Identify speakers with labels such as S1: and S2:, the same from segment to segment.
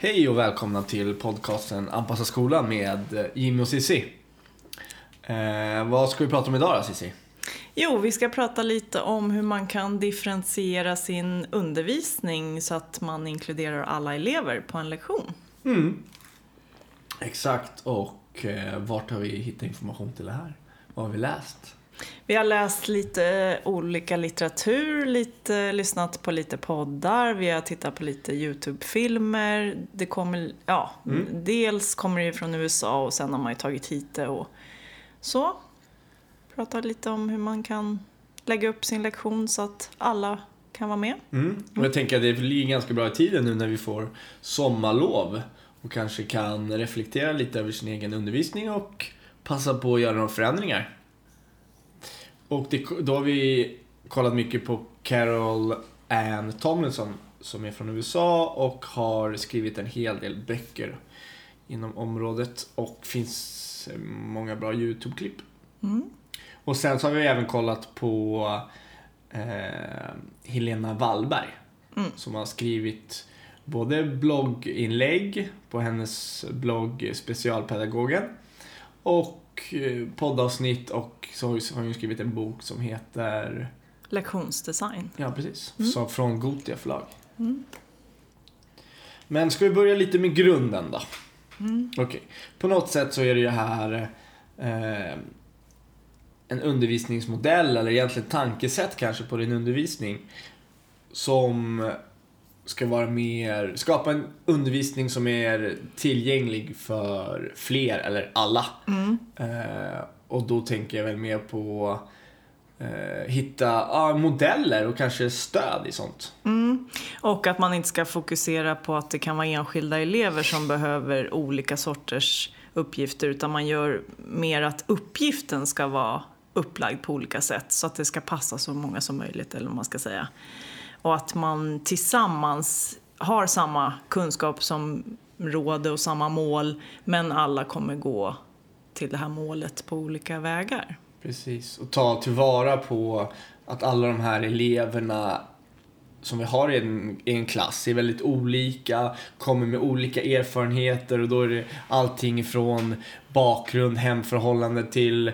S1: Hej och välkomna till podcasten Anpassa skolan med Jimmy och Cissi. Eh, vad ska vi prata om idag då Cissi?
S2: Jo, vi ska prata lite om hur man kan differentiera sin undervisning så att man inkluderar alla elever på en lektion.
S1: Mm. Exakt, och eh, vart har vi hittat information till det här? Vad har vi läst?
S2: Vi har läst lite olika litteratur, lite, lyssnat på lite poddar, vi har tittat på lite YouTube-filmer. Det kommer, ja,
S1: Mm.
S2: dels kommer det från USA och sen har man ju tagit hit det och så. Pratar lite om hur man kan lägga upp sin lektion så att alla kan vara med.
S1: Mm. Och jag tänker att det ligger ganska bra i tiden nu när vi får sommarlov och kanske kan reflektera lite över sin egen undervisning och passa på att göra några förändringar. Och det, då har vi kollat mycket på Carol Ann Tomlinson som är från USA och har skrivit en hel del böcker inom området och finns många bra YouTube-klipp.
S2: Mm.
S1: Och sen så har vi även kollat på eh, Helena Wallberg.
S2: Mm.
S1: Som har skrivit både blogginlägg på hennes blogg Specialpedagogen. Och poddavsnitt och så har hon ju skrivit en bok som heter,
S2: Lektionsdesign.
S1: ja precis,
S2: Mm.
S1: så från Gotia förlag.
S2: Mm.
S1: Men ska vi börja lite med grunden då?
S2: Mm.
S1: Okej. På något sätt så är det ju här eh, en undervisningsmodell eller egentligen tankesätt kanske på din undervisning som ska vara mer, skapa en undervisning som är tillgänglig för fler eller alla.
S2: Mm.
S1: Eh, och då tänker jag väl mer på eh, hitta ja, modeller och kanske stöd i sånt.
S2: Mm. Och att man inte ska fokusera på att det kan vara enskilda elever som behöver olika sorters uppgifter utan man gör mer att uppgiften ska vara upplagd på olika sätt så att det ska passa så många som möjligt eller vad man ska säga. Och att man tillsammans har samma kunskap som råder och samma mål men alla kommer gå till det här målet på olika vägar.
S1: Precis, och ta tillvara på att alla de här eleverna som vi har i en, i en klass är väldigt olika, kommer med olika erfarenheter och då är det allting från bakgrund, hemförhållande till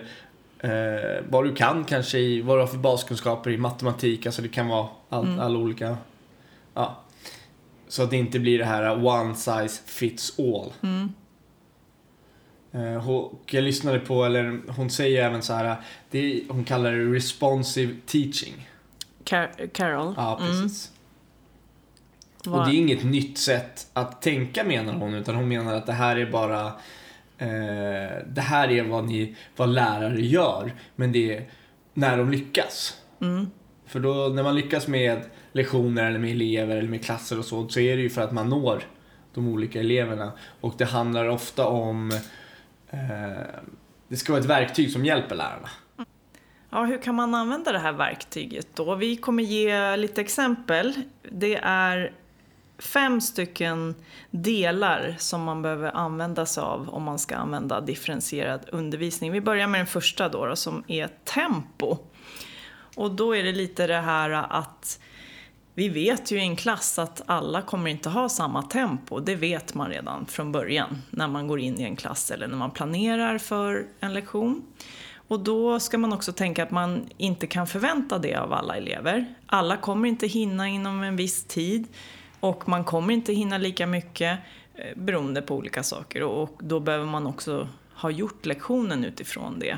S1: eh, vad du kan kanske i, vad du har för baskunskaper i matematik, alltså det kan vara all,
S2: Mm.
S1: alla olika, ja. Så att det inte blir det här one size fits all.
S2: Mm.
S1: Eh, Och jag lyssnade på, eller hon säger även så här, det är, hon kallar det responsive teaching.
S2: Car- Carol?
S1: Ja, precis.
S2: Mm.
S1: Och det är inget nytt sätt att tänka menar hon, utan hon menar att det här är bara, det här är vad, ni, vad lärare gör, men det är när de lyckas.
S2: Mm.
S1: För då, när man lyckas med lektioner eller med elever eller med klasser och så, så är det ju för att man når de olika eleverna. Och det handlar ofta om, eh, det ska vara ett verktyg som hjälper lärarna.
S2: Ja, hur kan man använda det här verktyget då? Vi kommer ge lite exempel. Det är fem stycken delar som man behöver använda sig av om man ska använda differentierad undervisning. Vi börjar med den första då, då som är tempo. Och då är det lite det här att vi vet ju i en klass att alla kommer inte ha samma tempo. Det vet man redan från början när man går in i en klass eller när man planerar för en lektion. Och då ska man också tänka att man inte kan förvänta det av alla elever. Alla kommer inte hinna inom en viss tid och man kommer inte hinna lika mycket eh, beroende på olika saker och då behöver man också ha gjort lektionen utifrån det.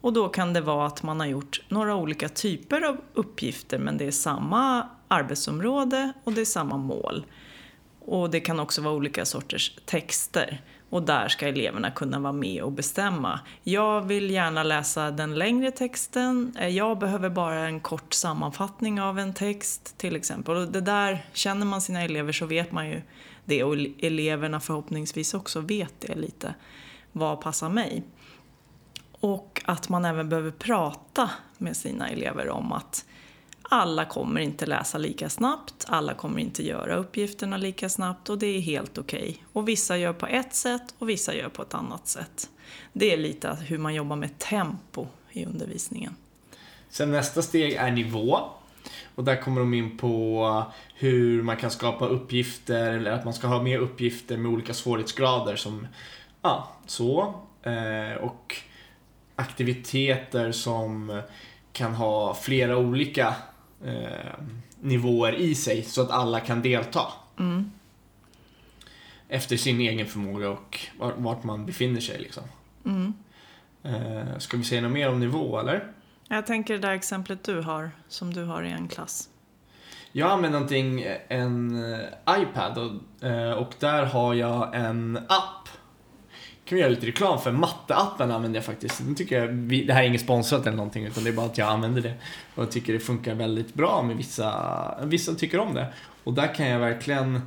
S2: Och då kan det vara att man har gjort några olika typer av uppgifter men det är samma arbetsområde och det är samma mål. Och det kan också vara olika sorters texter. Och där ska eleverna kunna vara med och bestämma. Jag vill gärna läsa den längre texten. Eh, jag behöver bara en kort sammanfattning av en text till exempel. Och det där, känner man sina elever så vet man ju det. Och eleverna förhoppningsvis också vet det lite. Vad passar mig? Och att man även behöver prata med sina elever om att alla kommer inte läsa lika snabbt, alla kommer inte göra uppgifterna lika snabbt och det är helt okej. Och vissa gör på ett sätt och vissa gör på ett annat sätt. Det är lite hur man jobbar med tempo i undervisningen.
S1: Sen nästa steg är nivå. Och där kommer de in på hur man kan skapa uppgifter eller att man ska ha med uppgifter med olika svårighetsgrader som, ja, så. Eh, och aktiviteter som kan ha flera olika eh, nivåer i sig så att alla kan delta.
S2: Mm.
S1: Efter sin egen förmåga och vart man befinner sig liksom.
S2: Mm.
S1: Eh, ska vi säga något mer om nivå eller?
S2: Jag tänker det där exemplet du har, som du har i en klass.
S1: Jag använder någonting, en eh, iPad och, eh, och där har jag en app. Kan vi göra lite reklam för. Matteappen använder jag faktiskt. Den tycker jag, det här är inget sponsrat eller någonting utan det är bara att jag använder det. Och jag tycker det funkar väldigt bra med vissa, vissa tycker om det. Och där kan jag verkligen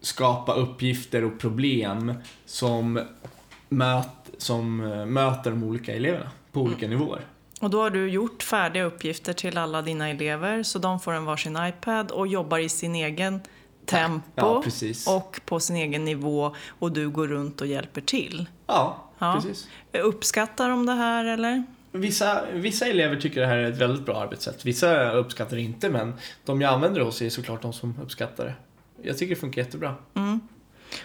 S1: skapa uppgifter och problem som, möt, som möter de olika eleverna på olika mm. nivåer.
S2: Och då har du gjort färdiga uppgifter till alla dina elever så de får en varsin iPad och jobbar i sin egen tempo
S1: ja,
S2: och på sin egen nivå och du går runt och hjälper till.
S1: Ja, ja. precis.
S2: Uppskattar de det här eller?
S1: Vissa, vissa elever tycker det här är ett väldigt bra arbetssätt. Vissa uppskattar det inte men de jag använder hos är såklart de som uppskattar det. Jag tycker det funkar jättebra.
S2: Mm.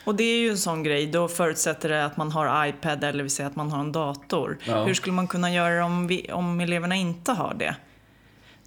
S2: Och det är ju en sån grej, då förutsätter det att man har iPad eller vi säger att man har en dator. Ja. Hur skulle man kunna göra om, vi, om eleverna inte har det?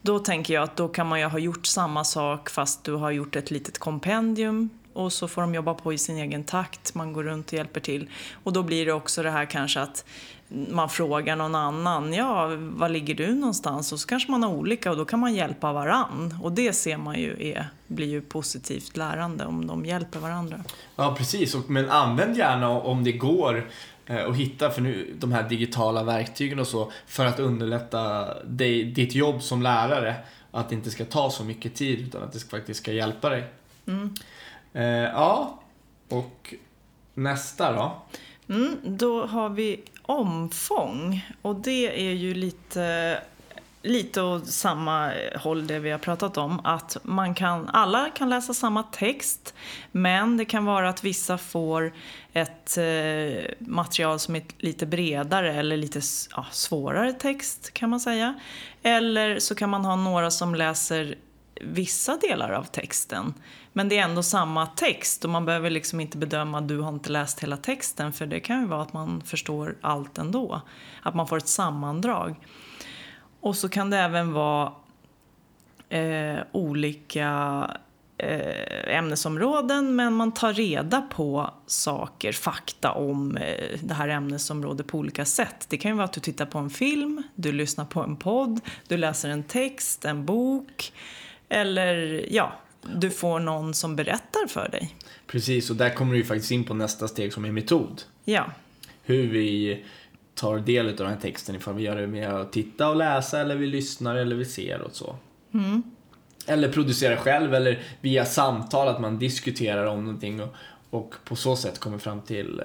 S2: Då tänker jag att då kan man ju ha gjort samma sak fast du har gjort ett litet kompendium och så får de jobba på i sin egen takt, man går runt och hjälper till. Och då blir det också det här kanske att man frågar någon annan, ja, var ligger du någonstans? Och så kanske man har olika och då kan man hjälpa varann. Och det ser man ju är, blir ju positivt lärande om de hjälper varandra.
S1: Ja, precis. Men använd gärna om det går eh, hitta för nu, de här digitala verktygen och så för att underlätta dig, ditt jobb som lärare. Att det inte ska ta så mycket tid utan att det faktiskt ska hjälpa dig.
S2: Mm.
S1: Eh, ja, och nästa då?
S2: Mm, då har vi omfång och det är ju lite lite åt samma eh, håll det vi har pratat om. Att man kan, alla kan läsa samma text men det kan vara att vissa får ett eh, material som är lite bredare eller lite ja, svårare text kan man säga. Eller så kan man ha några som läser vissa delar av texten. Men det är ändå samma text och man behöver liksom inte bedöma att du har inte läst hela texten för det kan ju vara att man förstår allt ändå. Att man får ett sammandrag. Och så kan det även vara eh, olika eh, ämnesområden men man tar reda på saker, fakta om eh, det här ämnesområdet på olika sätt. Det kan ju vara att du tittar på en film, du lyssnar på en podd, du läser en text, en bok eller ja, du får någon som berättar för dig.
S1: Precis, och där kommer du ju faktiskt in på nästa steg som är metod.
S2: Ja.
S1: Hur vi tar del av den här texten ifall vi gör det med att titta och läsa eller vi lyssnar eller vi ser och så.
S2: Mm.
S1: Eller producera själv eller via samtal att man diskuterar om någonting och, och på så sätt kommer fram till,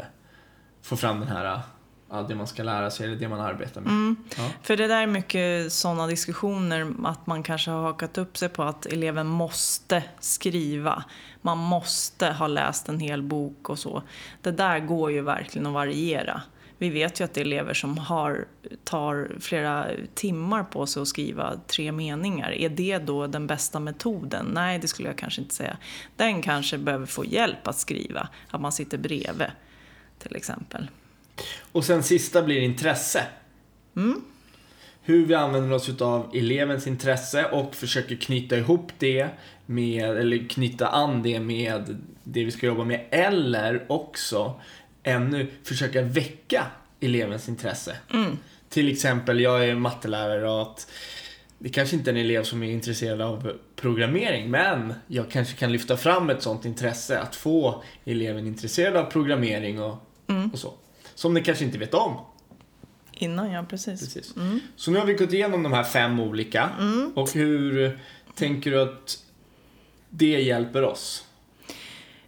S1: få fram den här ja, det man ska lära sig eller det man arbetar med.
S2: Mm. Ja. För det där är mycket sådana diskussioner att man kanske har hakat upp sig på att eleven måste skriva. Man måste ha läst en hel bok och så. Det där går ju verkligen att variera. Vi vet ju att det är elever som har, tar flera timmar på sig att skriva tre meningar. Är det då den bästa metoden? Nej, det skulle jag kanske inte säga. Den kanske behöver få hjälp att skriva, att man sitter bredvid till exempel.
S1: Och sen sista blir intresse.
S2: Mm.
S1: Hur vi använder oss av elevens intresse och försöker knyta ihop det med, eller knyta an det med det vi ska jobba med. Eller också ännu försöka väcka elevens intresse.
S2: Mm.
S1: Till exempel, jag är mattelärare och att det kanske inte är en elev som är intresserad av programmering, men jag kanske kan lyfta fram ett sånt intresse, att få eleven intresserad av programmering och,
S2: mm.
S1: och så. Som ni kanske inte vet om.
S2: Innan, ja precis.
S1: precis.
S2: Mm.
S1: Så nu har vi gått igenom de här fem olika.
S2: Mm.
S1: Och hur tänker du att det hjälper oss?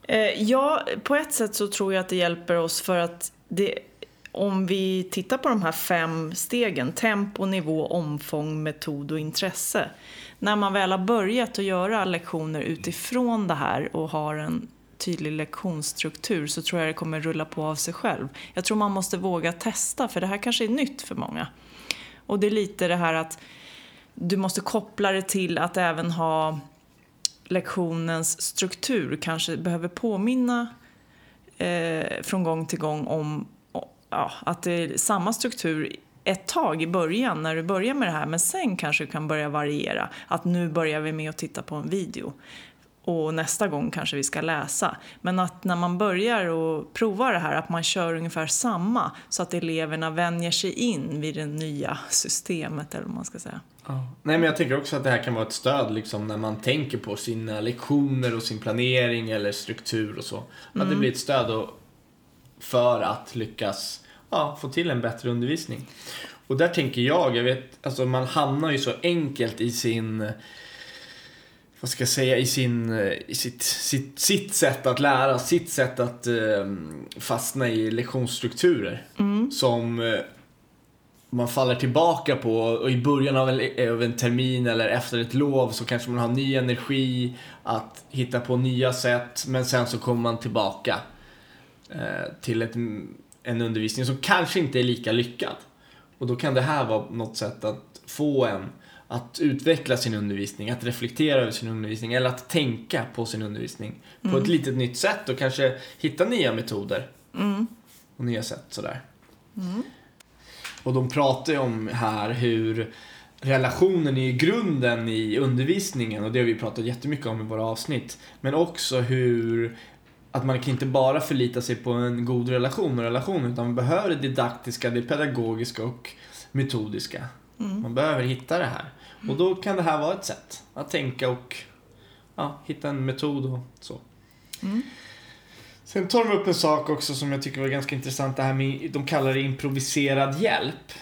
S2: Eh, ja, på ett sätt så tror jag att det hjälper oss för att det, om vi tittar på de här fem stegen, tempo, nivå, omfång, metod och intresse. När man väl har börjat att göra lektioner utifrån det här och har en tydlig lektionsstruktur så tror jag det kommer rulla på av sig själv. Jag tror man måste våga testa för det här kanske är nytt för många. Och det är lite det här att du måste koppla det till att även ha lektionens struktur. Kanske behöver påminna eh, från gång till gång om ja, att det är samma struktur ett tag i början när du börjar med det här men sen kanske du kan börja variera. Att nu börjar vi med att titta på en video och nästa gång kanske vi ska läsa. Men att när man börjar och prova det här att man kör ungefär samma så att eleverna vänjer sig in vid det nya systemet eller vad man ska säga.
S1: Ja. Nej men jag tänker också att det här kan vara ett stöd liksom när man tänker på sina lektioner och sin planering eller struktur och så. Att
S2: Mm.
S1: det blir ett stöd för att lyckas ja, få till en bättre undervisning. Och där tänker jag, jag vet, alltså man hamnar ju så enkelt i sin vad ska jag säga, i, sin, i sitt, sitt, sitt sätt att lära, sitt sätt att eh, fastna i lektionsstrukturer. Som eh, man faller tillbaka på och i början av en, av en termin eller efter ett lov så kanske man har ny energi att hitta på nya sätt men sen så kommer man tillbaka eh, till ett, en undervisning som kanske inte är lika lyckad. Och då kan det här vara något sätt att få en att utveckla sin undervisning, att reflektera över sin undervisning eller att tänka på sin undervisning på ett litet nytt sätt och kanske hitta nya metoder och nya sätt sådär. Och de pratar ju om här hur relationen är grunden i undervisningen och det har vi pratat jättemycket om i våra avsnitt. Men också hur att man kan inte bara förlita sig på en god relation och relation utan man behöver det didaktiska, det pedagogiska och metodiska. Man behöver hitta det här. Och då kan det här vara ett sätt att tänka och ja, hitta en metod och så. Sen tar de upp en sak också som jag tycker var ganska intressant. Det här med, de kallar det improviserad hjälp.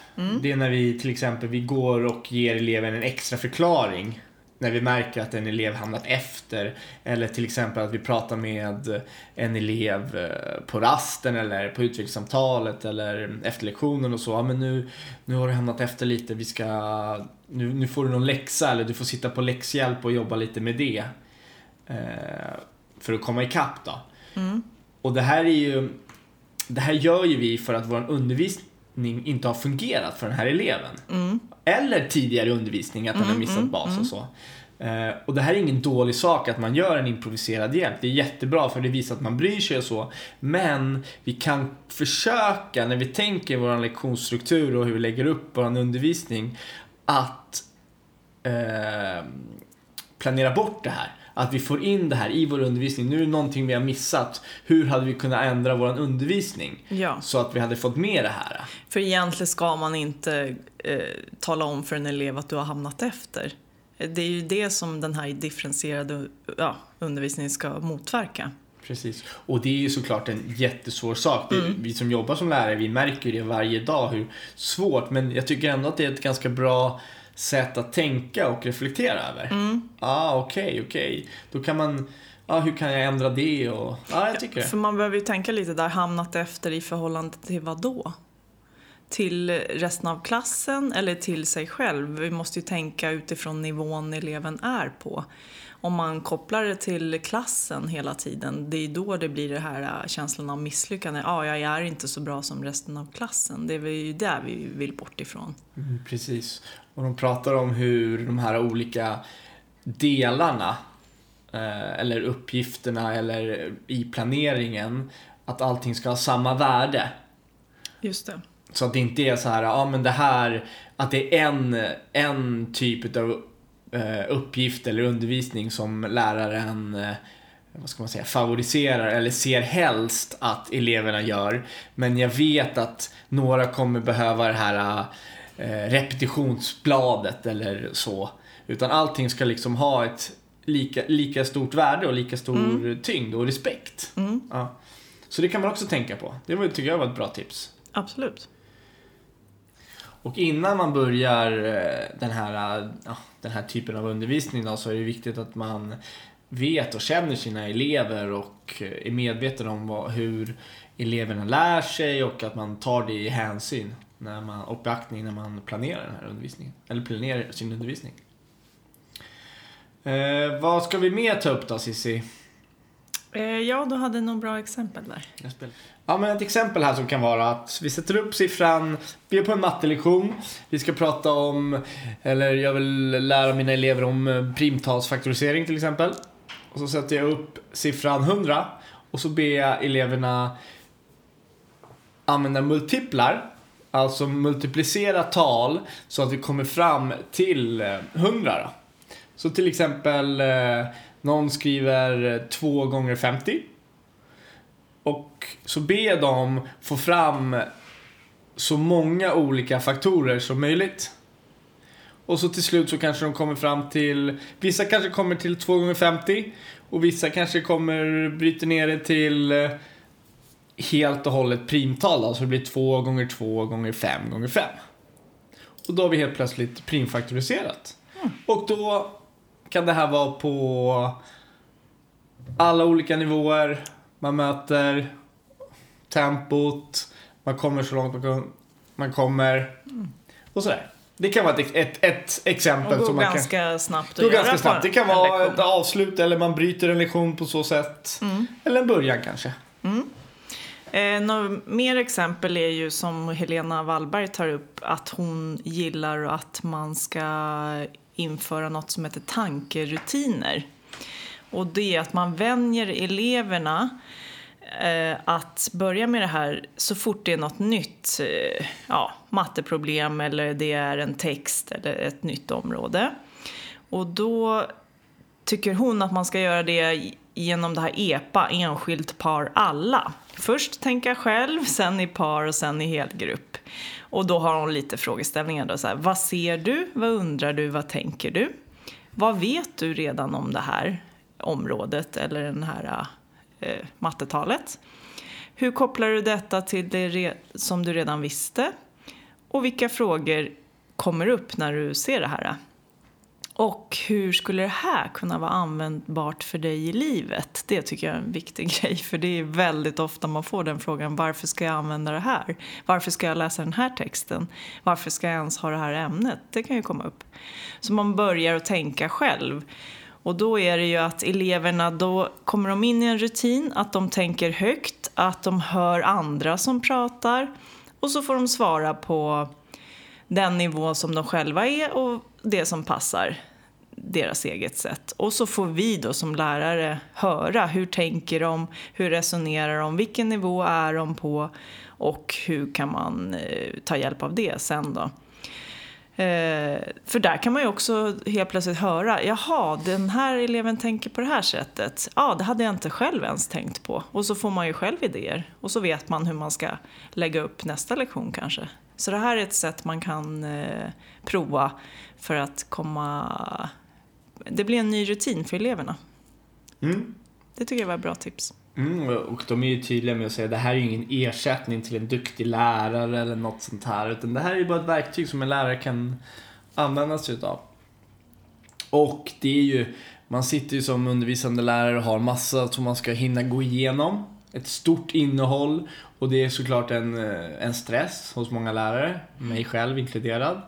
S1: Det är när vi till exempel vi går och ger eleven en extra förklaring. När vi märker att en elev hamnat efter. Eller till exempel att vi pratar med en elev eh, på rasten eller på utvecklingssamtalet eller efter lektionen och så. Ja, men nu, nu har du hamnat efter lite. Vi ska, nu, nu får du någon läxa eller du får sitta på läxhjälp och jobba lite med det. Eh, för att komma ikapp då. Och det här är ju Det här gör ju vi för att vår undervisning inte har fungerat för den här eleven. Eller tidigare undervisning, att den har missat bas och så. Eh, och det här är ingen dålig sak att man gör en improviserad hjälp. Det är jättebra för det visar att man bryr sig och så. Men vi kan försöka, när vi tänker vår lektionsstruktur och hur vi lägger upp vår undervisning, att eh, planera bort det här. Att vi får in det här i vår undervisning. Nu är det någonting vi har missat. Hur hade vi kunnat ändra vår undervisning?
S2: Ja.
S1: Så att vi hade fått med det här.
S2: För egentligen ska man inte eh, tala om för en elev att du har hamnat efter. Det är ju det som den här differentierade ja, undervisningen ska motverka.
S1: Precis. Och det är ju såklart en jättesvår sak. Det, Vi som jobbar som lärare, vi märker ju det varje dag hur svårt. Men jag tycker ändå att det är ett ganska bra sätt att tänka och reflektera över.
S2: Mm.
S1: Ja, ah, okej, okej. Då kan man, ah, hur kan jag ändra det? Och, ja, jag tycker det.
S2: För man behöver ju tänka lite där, hamnat efter i förhållande till vad då? Till resten av klassen eller till sig själv? Vi måste ju tänka utifrån nivån eleven är på. Om man kopplar det till klassen hela tiden, det är då det blir det här äh, känslan av misslyckande. Ja, jag är inte så bra som resten av klassen. Det är ju där vi vill bort ifrån.
S1: Mm, precis. Och de pratar om hur de här olika delarna eh, eller uppgifterna eller i planeringen att allting ska ha samma värde.
S2: Just det.
S1: Så att det inte är så här, ja men det här, att det är en, en typ av eh, uppgift eller undervisning som läraren eh, vad ska man säga, favoriserar eller ser helst att eleverna gör. Men jag vet att några kommer behöva det här eh, repetitionsbladet eller så. Utan allting ska liksom ha ett lika, lika stort värde och lika stor tyngd och respekt. Ja. Så det kan man också tänka på. Det var, tycker jag var ett bra tips.
S2: Absolut.
S1: Och innan man börjar eh, den här, eh, den här typen av undervisning då, så är det viktigt att man vet och känner sina elever och eh, är medveten om vad, hur eleverna lär sig och att man tar det i hänsyn när man, och beaktning när man planerar den här undervisningen. Eller planerar sin undervisning. Eh, vad ska vi mer ta upp då Cissi?
S2: Eh, ja, du hade nog bra exempel där.
S1: Ja, men ett exempel här som kan vara att vi sätter upp siffran, vi är på en mattelektion, vi ska prata om, eller jag vill lära mina elever om eh, primtalsfaktorisering till exempel. Och så sätter jag upp siffran 100 och så ber jag eleverna använda multiplar, alltså multiplicera tal så att vi kommer fram till eh, 100. Då. Så till exempel, eh, någon skriver 2 gånger 50 och så ber de få fram så många olika faktorer som möjligt. Och så till slut så kanske de kommer fram till, vissa kanske kommer till 2 gånger 50 och vissa kanske kommer bryta ner det till eh, helt och hållet primtal, alltså det blir 2 gånger 2 gånger 5 gånger 5. Och då har vi helt plötsligt primfaktoriserat. Och då kan det här vara på alla olika nivåer. Man möter tempot, man kommer så långt man, kommer och sådär. Det kan vara ett, ett, ett exempel
S2: Och gå
S1: som man
S2: ganska
S1: kan...
S2: snabbt att
S1: Gå ganska snabbt. Det kan vara
S2: lektion.
S1: ett avslut eller man bryter en lektion på så sätt.
S2: Mm.
S1: Eller en början kanske.
S2: Eh, några mer exempel är ju som Helena Wallberg tar upp att hon gillar att man ska införa något som heter tankerutiner. Och det är att man vänjer eleverna eh, att börja med det här så fort det är något nytt, eh, ja, matteproblem eller det är en text eller ett nytt område. Och då tycker hon att man ska göra det genom det här EPA, enskilt par alla. Först tänka själv, sen i par och sen i helgrupp. Och då har hon lite frågeställningar då, så här, vad ser du, vad undrar du, vad tänker du? Vad vet du redan om det här området eller den här eh, mattetalet? Hur kopplar du detta till det som du redan visste? Och vilka frågor kommer upp när du ser det här? Och hur skulle det här kunna vara användbart för dig i livet? Det tycker jag är en viktig grej, för det är väldigt ofta man får den frågan. Varför ska jag använda det här? Varför ska jag läsa den här texten? Varför ska jag ens ha det här ämnet? Det kan ju komma upp. Så man börjar att tänka själv. Och då är det ju att eleverna, då kommer de in i en rutin, att de tänker högt, att de hör andra som pratar och så får de svara på den nivå som de själva är och det som passar deras eget sätt. Och så får vi då som lärare höra hur tänker de, hur resonerar de, vilken nivå är de på och hur kan man eh, ta hjälp av det sen då. Eh, för där kan man ju också helt plötsligt höra, jaha, den här eleven tänker på det här sättet. Ja, det hade jag inte själv ens tänkt på. Och så får man ju själv idéer. Och så vet man hur man ska lägga upp nästa lektion kanske. Så det här är ett sätt man kan eh, prova för att komma... Det blir en ny rutin för eleverna.
S1: Mm.
S2: Det tycker jag var ett bra tips.
S1: Mm, och de är ju tydliga med att säga att det här är ju ingen ersättning till en duktig lärare eller något sånt här. Utan det här är ju bara ett verktyg som en lärare kan använda sig utav. Och det är ju, man sitter ju som undervisande lärare och har massa som man ska hinna gå igenom. Ett stort innehåll och det är såklart en, eh, en stress hos många lärare, mig själv inkluderad.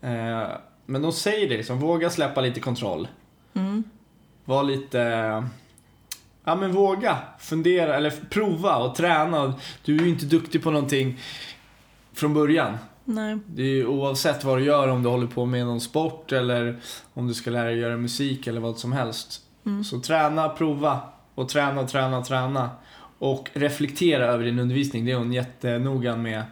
S1: Eh, Men de säger det liksom, våga släppa lite kontroll.
S2: Mm.
S1: Var lite... Ja men våga fundera eller prova och träna. Du är ju inte duktig på någonting från början.
S2: Nej.
S1: Det är ju oavsett vad du gör, om du håller på med någon sport eller om du ska lära dig göra musik eller vad som helst.
S2: Mm.
S1: Så träna, prova och träna, träna, träna. Och reflektera över din undervisning. Det är hon jättenoga med,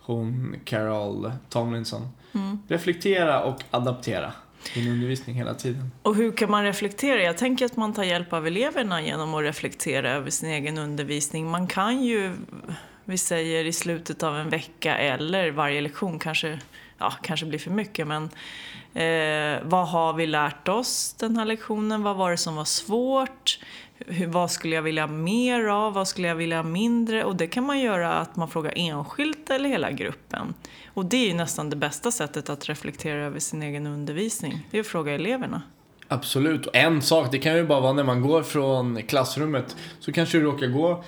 S1: hon Carol Tomlinson.
S2: Mm.
S1: Reflektera och adaptera din undervisning hela tiden.
S2: Och hur kan man reflektera? Jag tänker att man tar hjälp av eleverna genom att reflektera över sin egen undervisning. Man kan ju, vi säger i slutet av en vecka eller varje lektion kanske, ja, kanske blir för mycket, men eh, vad har vi lärt oss den här lektionen? Vad var det som var svårt? Hur, vad skulle jag vilja mer av? Vad skulle jag vilja mindre? Och det kan man göra att man frågar enskilt eller hela gruppen. Och det är ju nästan det bästa sättet att reflektera över sin egen undervisning. Det är att fråga eleverna.
S1: Absolut. Och en sak, det kan ju bara vara när man går från klassrummet så kanske du råkar gå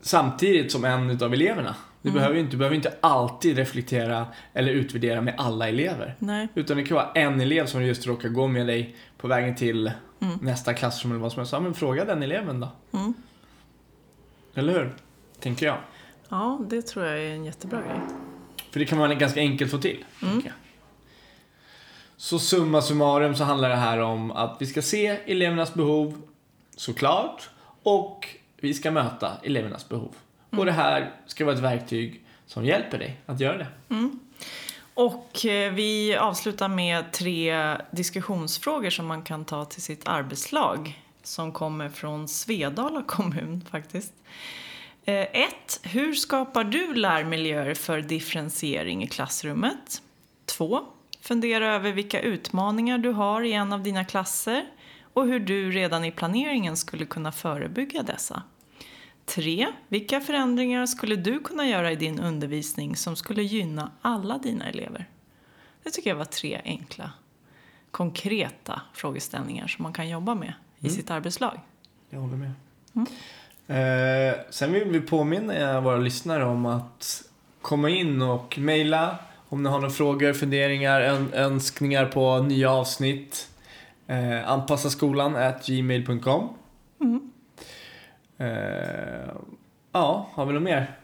S1: samtidigt som en utav eleverna. Du, behöver, ju inte, du behöver inte alltid reflektera eller utvärdera med alla elever.
S2: Nej.
S1: Utan det kan vara en elev som just råkar gå med dig på vägen till nästa klassrum eller vad som helst. Ja, men fråga den eleven då.
S2: Mm.
S1: Eller hur? Tänker jag.
S2: Ja, det tror jag är en jättebra grej.
S1: För det kan man ganska enkelt få till. jag. Så summa summarum så handlar det här om att vi ska se elevernas behov, såklart, och vi ska möta elevernas behov. Och det här ska vara ett verktyg som hjälper dig att göra det.
S2: Och eh, vi avslutar med tre diskussionsfrågor som man kan ta till sitt arbetslag som kommer från Svedala kommun faktiskt. Eh, 1. Hur skapar du lärmiljöer för differentiering i klassrummet? 2. Fundera över vilka utmaningar du har i en av dina klasser och hur du redan i planeringen skulle kunna förebygga dessa. 3. Vilka förändringar skulle du kunna göra i din undervisning som skulle gynna alla dina elever? Det tycker jag var tre enkla, konkreta frågeställningar som man kan jobba med i sitt arbetslag.
S1: Jag håller med. Eh, sen vill vi påminna våra lyssnare om att komma in och mejla om ni har några frågor, funderingar, ön- önskningar på nya avsnitt. Eh, anpassa skolan at gmail.com. Eh, ja, har vi något mer?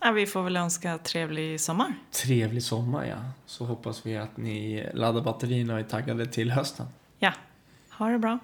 S2: Ja, vi får väl önska trevlig sommar.
S1: Trevlig sommar ja. Så hoppas vi att ni laddar batterierna och är taggade till hösten.
S2: Ja, ha det bra.